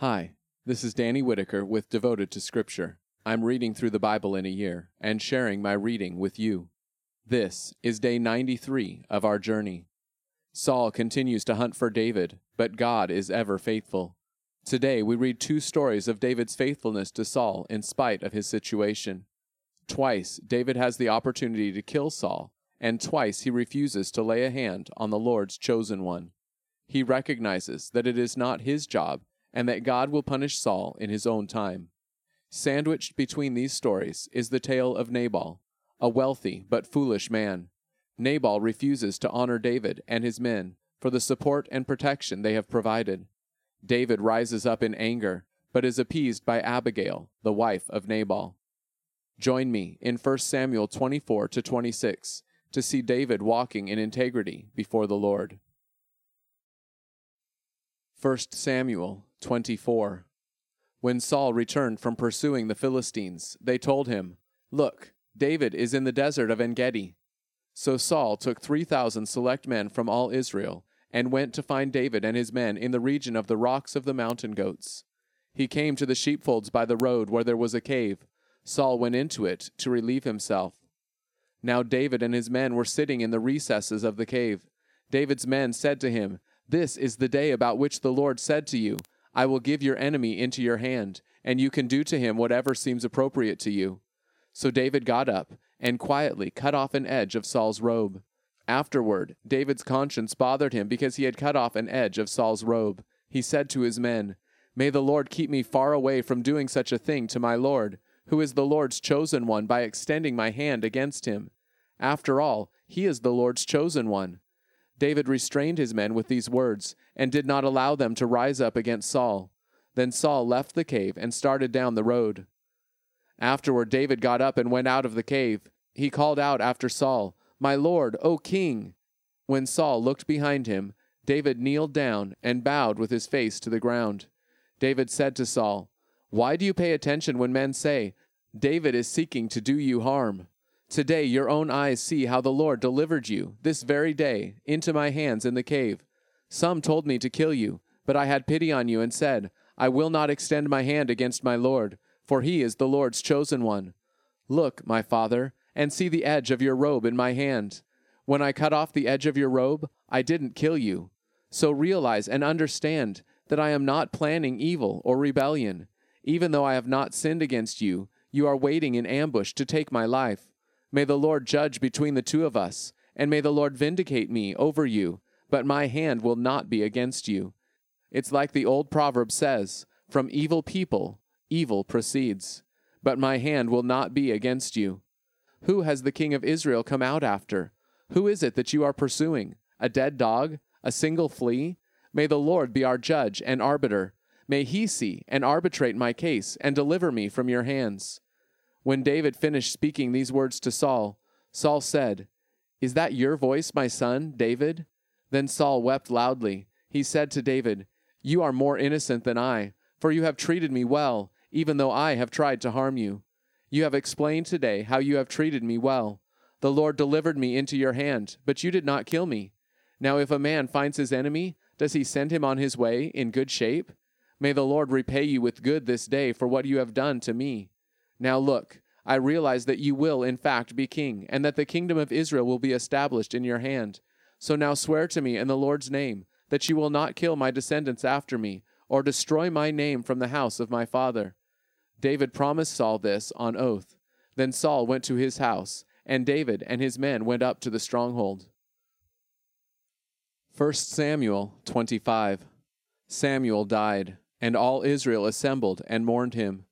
Hi, this is Danny Whitaker with Devoted to Scripture. I'm reading through the Bible in a year and sharing my reading with you. This is day 93 of our journey. Saul continues to hunt for David, but God is ever faithful. Today we read two stories of David's faithfulness to Saul in spite of his situation. Twice David has the opportunity to kill Saul, and twice he refuses to lay a hand on the Lord's chosen one. He recognizes that it is not his job and that God will punish Saul in his own time. Sandwiched between these stories is the tale of Nabal, a wealthy but foolish man. Nabal refuses to honor David and his men for the support and protection they have provided. David rises up in anger, but is appeased by Abigail, the wife of Nabal. Join me in 1 Samuel 24 to 26 to see David walking in integrity before the Lord. 1 Samuel 24. When Saul returned from pursuing the Philistines, they told him, Look, David is in the desert of En Gedi. So Saul took 3,000 select men from all Israel and went to find David and his men in the region of the rocks of the mountain goats. He came to the sheepfolds by the road where there was a cave. Saul went into it to relieve himself. Now David and his men were sitting in the recesses of the cave. David's men said to him, This is the day about which the Lord said to you, I will give your enemy into your hand, and you can do to him whatever seems appropriate to you. So David got up and quietly cut off an edge of Saul's robe. Afterward, David's conscience bothered him because he had cut off an edge of Saul's robe. He said to his men, May the Lord keep me far away from doing such a thing to my Lord, who is the Lord's chosen one, by extending my hand against him. After all, he is the Lord's chosen one. David restrained his men with these words, and did not allow them to rise up against Saul. Then Saul left the cave and started down the road. Afterward, David got up and went out of the cave. He called out after Saul, My Lord, O king! When Saul looked behind him, David kneeled down and bowed with his face to the ground. David said to Saul, Why do you pay attention when men say, David is seeking to do you harm? Today your own eyes see how the Lord delivered you, this very day, into my hands in the cave. Some told me to kill you, but I had pity on you and said, I will not extend my hand against my Lord, for he is the Lord's chosen one. Look, my father, and see the edge of your robe in my hand. When I cut off the edge of your robe, I didn't kill you. So realize and understand that I am not planning evil or rebellion. Even though I have not sinned against you, you are waiting in ambush to take my life. May the Lord judge between the two of us, and may the Lord vindicate me over you, but my hand will not be against you. It's like the old proverb says From evil people, evil proceeds, but my hand will not be against you. Who has the king of Israel come out after? Who is it that you are pursuing? A dead dog? A single flea? May the Lord be our judge and arbiter. May he see and arbitrate my case and deliver me from your hands. When David finished speaking these words to Saul, Saul said, Is that your voice, my son, David? Then Saul wept loudly. He said to David, You are more innocent than I, for you have treated me well, even though I have tried to harm you. You have explained today how you have treated me well. The Lord delivered me into your hand, but you did not kill me. Now, if a man finds his enemy, does he send him on his way in good shape? May the Lord repay you with good this day for what you have done to me. Now look, I realize that you will, in fact, be king, and that the kingdom of Israel will be established in your hand. So now swear to me in the Lord's name that you will not kill my descendants after me, or destroy my name from the house of my father. David promised Saul this on oath. Then Saul went to his house, and David and his men went up to the stronghold. 1 Samuel 25 Samuel died, and all Israel assembled and mourned him.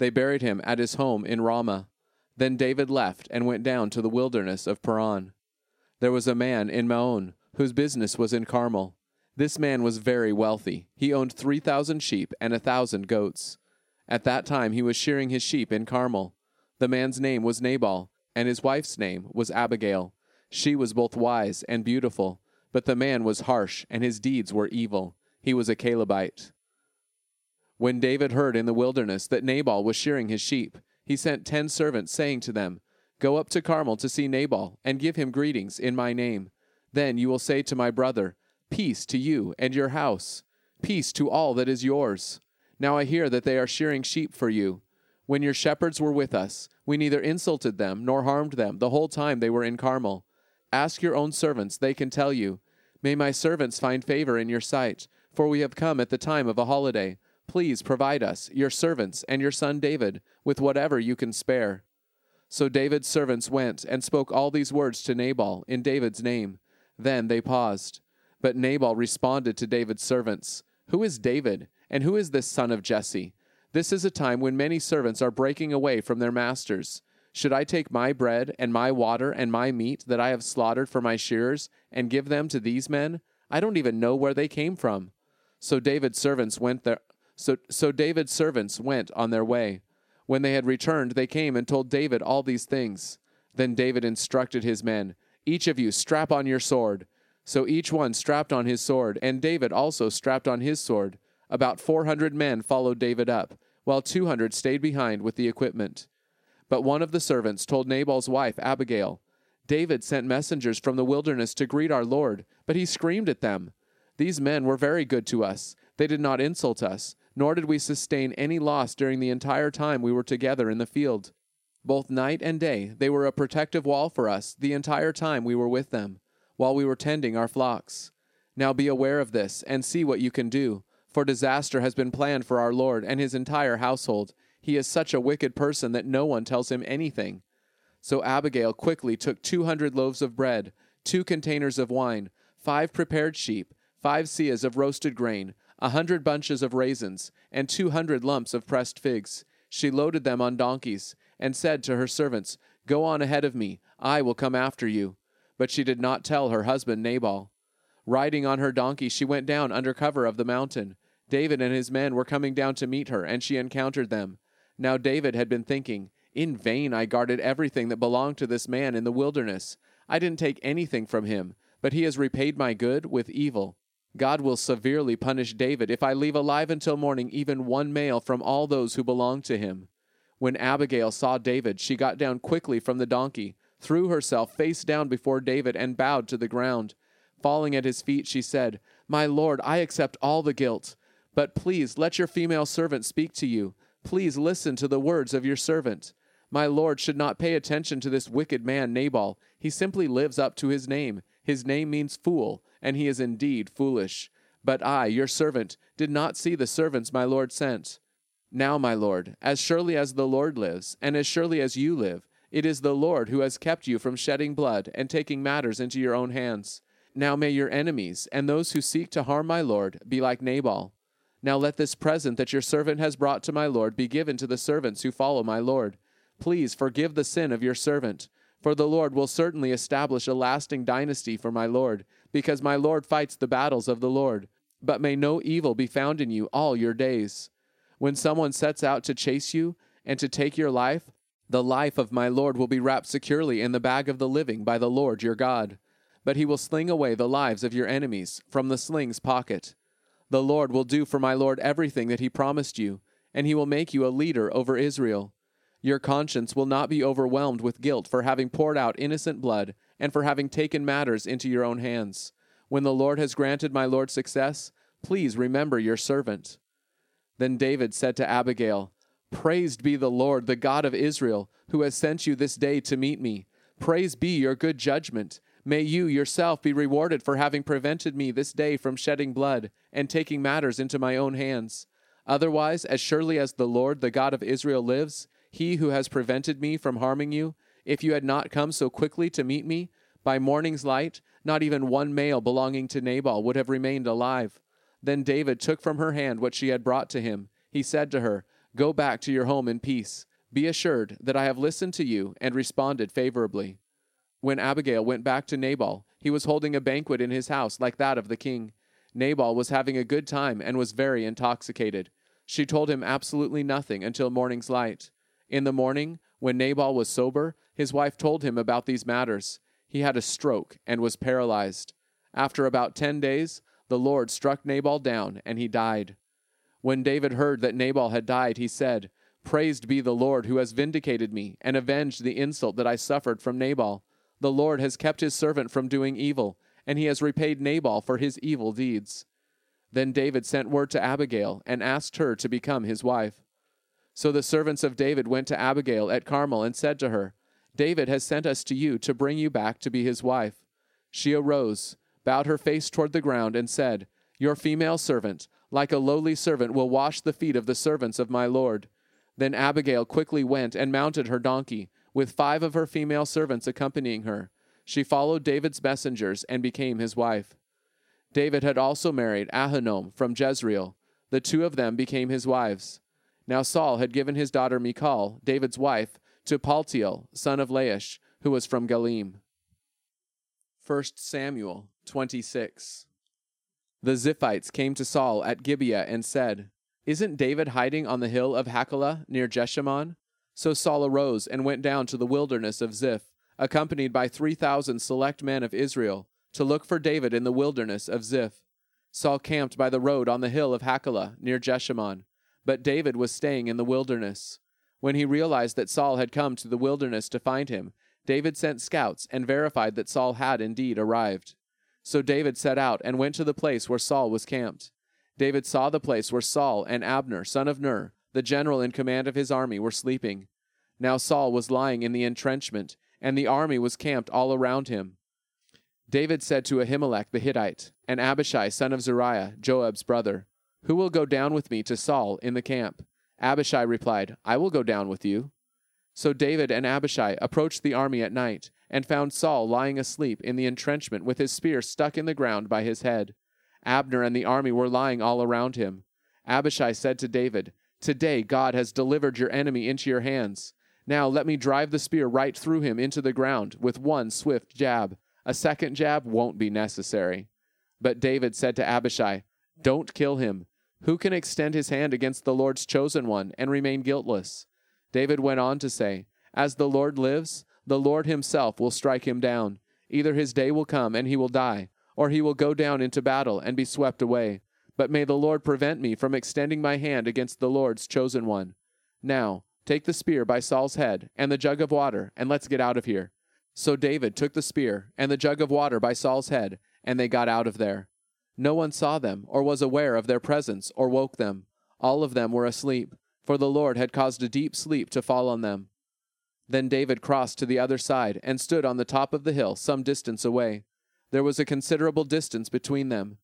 They buried him at his home in Ramah. Then David left and went down to the wilderness of Paran. There was a man in Maon whose business was in Carmel. This man was very wealthy. He owned 3,000 sheep and a 1,000 goats. At that time he was shearing his sheep in Carmel. The man's name was Nabal, and his wife's name was Abigail. She was both wise and beautiful, but the man was harsh, and his deeds were evil. He was a Calebite. When David heard in the wilderness that Nabal was shearing his sheep, he sent ten servants, saying to them, Go up to Carmel to see Nabal, and give him greetings in my name. Then you will say to my brother, Peace to you and your house, peace to all that is yours. Now I hear that they are shearing sheep for you. When your shepherds were with us, we neither insulted them nor harmed them the whole time they were in Carmel. Ask your own servants, they can tell you. May my servants find favor in your sight, for we have come at the time of a holiday. Please provide us, your servants, and your son David, with whatever you can spare. So David's servants went and spoke all these words to Nabal in David's name. Then they paused. But Nabal responded to David's servants Who is David, and who is this son of Jesse? This is a time when many servants are breaking away from their masters. Should I take my bread and my water and my meat that I have slaughtered for my shearers and give them to these men? I don't even know where they came from. So David's servants went there. So, so David's servants went on their way. When they had returned, they came and told David all these things. Then David instructed his men, Each of you strap on your sword. So each one strapped on his sword, and David also strapped on his sword. About four hundred men followed David up, while two hundred stayed behind with the equipment. But one of the servants told Nabal's wife, Abigail, David sent messengers from the wilderness to greet our Lord, but he screamed at them. These men were very good to us. They did not insult us nor did we sustain any loss during the entire time we were together in the field. Both night and day they were a protective wall for us the entire time we were with them, while we were tending our flocks. Now be aware of this, and see what you can do, for disaster has been planned for our Lord and his entire household. He is such a wicked person that no one tells him anything. So Abigail quickly took two hundred loaves of bread, two containers of wine, five prepared sheep, five seahs of roasted grain, a hundred bunches of raisins, and two hundred lumps of pressed figs. She loaded them on donkeys, and said to her servants, Go on ahead of me, I will come after you. But she did not tell her husband Nabal. Riding on her donkey, she went down under cover of the mountain. David and his men were coming down to meet her, and she encountered them. Now David had been thinking, In vain I guarded everything that belonged to this man in the wilderness. I didn't take anything from him, but he has repaid my good with evil. God will severely punish David if I leave alive until morning even one male from all those who belong to him. When Abigail saw David, she got down quickly from the donkey, threw herself face down before David, and bowed to the ground. Falling at his feet, she said, My lord, I accept all the guilt. But please let your female servant speak to you. Please listen to the words of your servant. My lord should not pay attention to this wicked man, Nabal. He simply lives up to his name. His name means fool and he is indeed foolish. But I, your servant, did not see the servants my Lord sent. Now, my Lord, as surely as the Lord lives, and as surely as you live, it is the Lord who has kept you from shedding blood and taking matters into your own hands. Now may your enemies and those who seek to harm my Lord be like Nabal. Now let this present that your servant has brought to my Lord be given to the servants who follow my Lord. Please forgive the sin of your servant, for the Lord will certainly establish a lasting dynasty for my Lord because my Lord fights the battles of the Lord. But may no evil be found in you all your days. When someone sets out to chase you and to take your life, the life of my Lord will be wrapped securely in the bag of the living by the Lord your God. But he will sling away the lives of your enemies from the sling's pocket. The Lord will do for my Lord everything that he promised you, and he will make you a leader over Israel. Your conscience will not be overwhelmed with guilt for having poured out innocent blood and for having taken matters into your own hands. When the Lord has granted my Lord success, please remember your servant. Then David said to Abigail, Praised be the Lord, the God of Israel, who has sent you this day to meet me. Praise be your good judgment. May you yourself be rewarded for having prevented me this day from shedding blood and taking matters into my own hands. Otherwise, as surely as the Lord, the God of Israel, lives, he who has prevented me from harming you, if you had not come so quickly to meet me, by morning's light, not even one male belonging to Nabal would have remained alive. Then David took from her hand what she had brought to him. He said to her, Go back to your home in peace. Be assured that I have listened to you and responded favorably. When Abigail went back to Nabal, he was holding a banquet in his house like that of the king. Nabal was having a good time and was very intoxicated. She told him absolutely nothing until morning's light. In the morning, when Nabal was sober, his wife told him about these matters. He had a stroke and was paralyzed. After about ten days, the Lord struck Nabal down, and he died. When David heard that Nabal had died, he said, Praised be the Lord who has vindicated me and avenged the insult that I suffered from Nabal. The Lord has kept his servant from doing evil, and he has repaid Nabal for his evil deeds. Then David sent word to Abigail and asked her to become his wife. So the servants of David went to Abigail at Carmel and said to her, David has sent us to you to bring you back to be his wife. She arose, bowed her face toward the ground, and said, Your female servant, like a lowly servant, will wash the feet of the servants of my Lord. Then Abigail quickly went and mounted her donkey, with five of her female servants accompanying her. She followed David's messengers and became his wife. David had also married Ahinoam from Jezreel. The two of them became his wives. Now Saul had given his daughter Michal, David's wife, to Paltiel, son of Laish, who was from Galim. 1 Samuel 26. The Ziphites came to Saul at Gibeah and said, Isn't David hiding on the hill of Hachilah near Jeshimon? So Saul arose and went down to the wilderness of Ziph, accompanied by three thousand select men of Israel, to look for David in the wilderness of Ziph. Saul camped by the road on the hill of Hachilah near Jeshimon, but David was staying in the wilderness. When he realized that Saul had come to the wilderness to find him, David sent scouts and verified that Saul had indeed arrived. So David set out and went to the place where Saul was camped. David saw the place where Saul and Abner, son of Ner, the general in command of his army, were sleeping. Now Saul was lying in the entrenchment, and the army was camped all around him. David said to Ahimelech the Hittite, and Abishai, son of Zeruiah, Joab's brother, Who will go down with me to Saul in the camp? Abishai replied, I will go down with you. So David and Abishai approached the army at night, and found Saul lying asleep in the entrenchment with his spear stuck in the ground by his head. Abner and the army were lying all around him. Abishai said to David, Today God has delivered your enemy into your hands. Now let me drive the spear right through him into the ground with one swift jab. A second jab won't be necessary. But David said to Abishai, Don't kill him. Who can extend his hand against the Lord's chosen one and remain guiltless? David went on to say, As the Lord lives, the Lord himself will strike him down. Either his day will come and he will die, or he will go down into battle and be swept away. But may the Lord prevent me from extending my hand against the Lord's chosen one. Now, take the spear by Saul's head and the jug of water, and let's get out of here. So David took the spear and the jug of water by Saul's head, and they got out of there. No one saw them, or was aware of their presence, or woke them. All of them were asleep, for the Lord had caused a deep sleep to fall on them. Then David crossed to the other side, and stood on the top of the hill, some distance away. There was a considerable distance between them.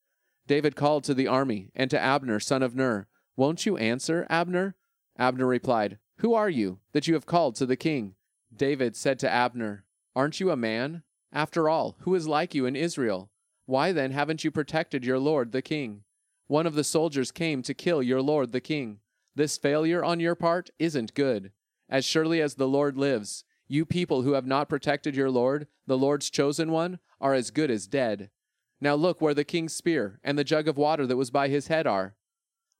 David called to the army, and to Abner, son of Ner, Won't you answer, Abner? Abner replied, Who are you, that you have called to the king? David said to Abner, Aren't you a man? After all, who is like you in Israel? Why then haven't you protected your lord the king? One of the soldiers came to kill your lord the king. This failure on your part isn't good. As surely as the Lord lives, you people who have not protected your Lord, the Lord's chosen one, are as good as dead. Now look where the king's spear and the jug of water that was by his head are.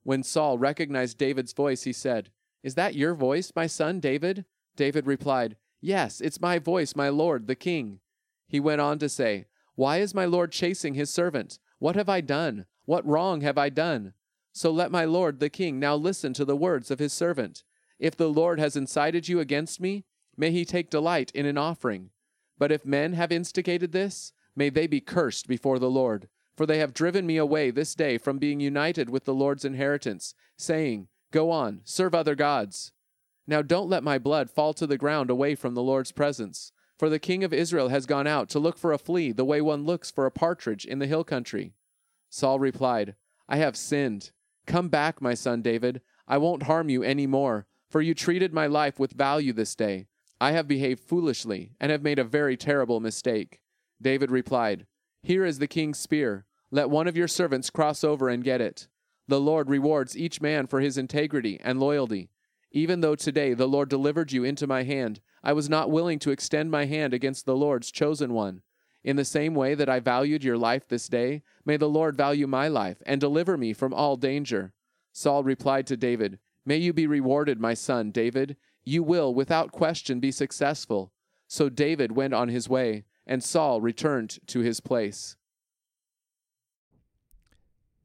When Saul recognized David's voice, he said, Is that your voice, my son David? David replied, Yes, it's my voice, my lord, the king. He went on to say, why is my Lord chasing his servant? What have I done? What wrong have I done? So let my Lord the king now listen to the words of his servant. If the Lord has incited you against me, may he take delight in an offering. But if men have instigated this, may they be cursed before the Lord. For they have driven me away this day from being united with the Lord's inheritance, saying, Go on, serve other gods. Now don't let my blood fall to the ground away from the Lord's presence. For the king of Israel has gone out to look for a flea the way one looks for a partridge in the hill country. Saul replied, I have sinned. Come back, my son David. I won't harm you any more, for you treated my life with value this day. I have behaved foolishly and have made a very terrible mistake. David replied, Here is the king's spear. Let one of your servants cross over and get it. The Lord rewards each man for his integrity and loyalty. Even though today the Lord delivered you into my hand, I was not willing to extend my hand against the Lord's chosen one. In the same way that I valued your life this day, may the Lord value my life and deliver me from all danger. Saul replied to David, May you be rewarded, my son, David. You will, without question, be successful. So David went on his way, and Saul returned to his place.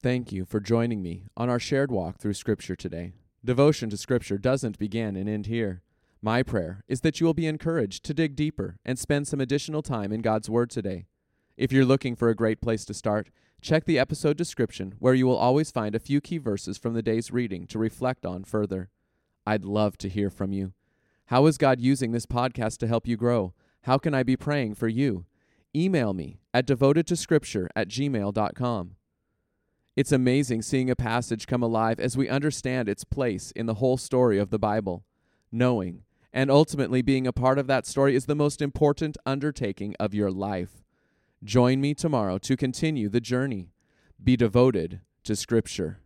Thank you for joining me on our shared walk through Scripture today. Devotion to Scripture doesn't begin and end here. My prayer is that you will be encouraged to dig deeper and spend some additional time in God's Word today. If you're looking for a great place to start, Check the episode description, where you will always find a few key verses from the day's reading to reflect on further. I'd love to hear from you. How is God using this podcast to help you grow? How can I be praying for you? Email me at devotedtoscripture at gmail.com. It's amazing seeing a passage come alive as we understand its place in the whole story of the Bible. Knowing and ultimately being a part of that story is the most important undertaking of your life. Join me tomorrow to continue the journey. Be devoted to Scripture.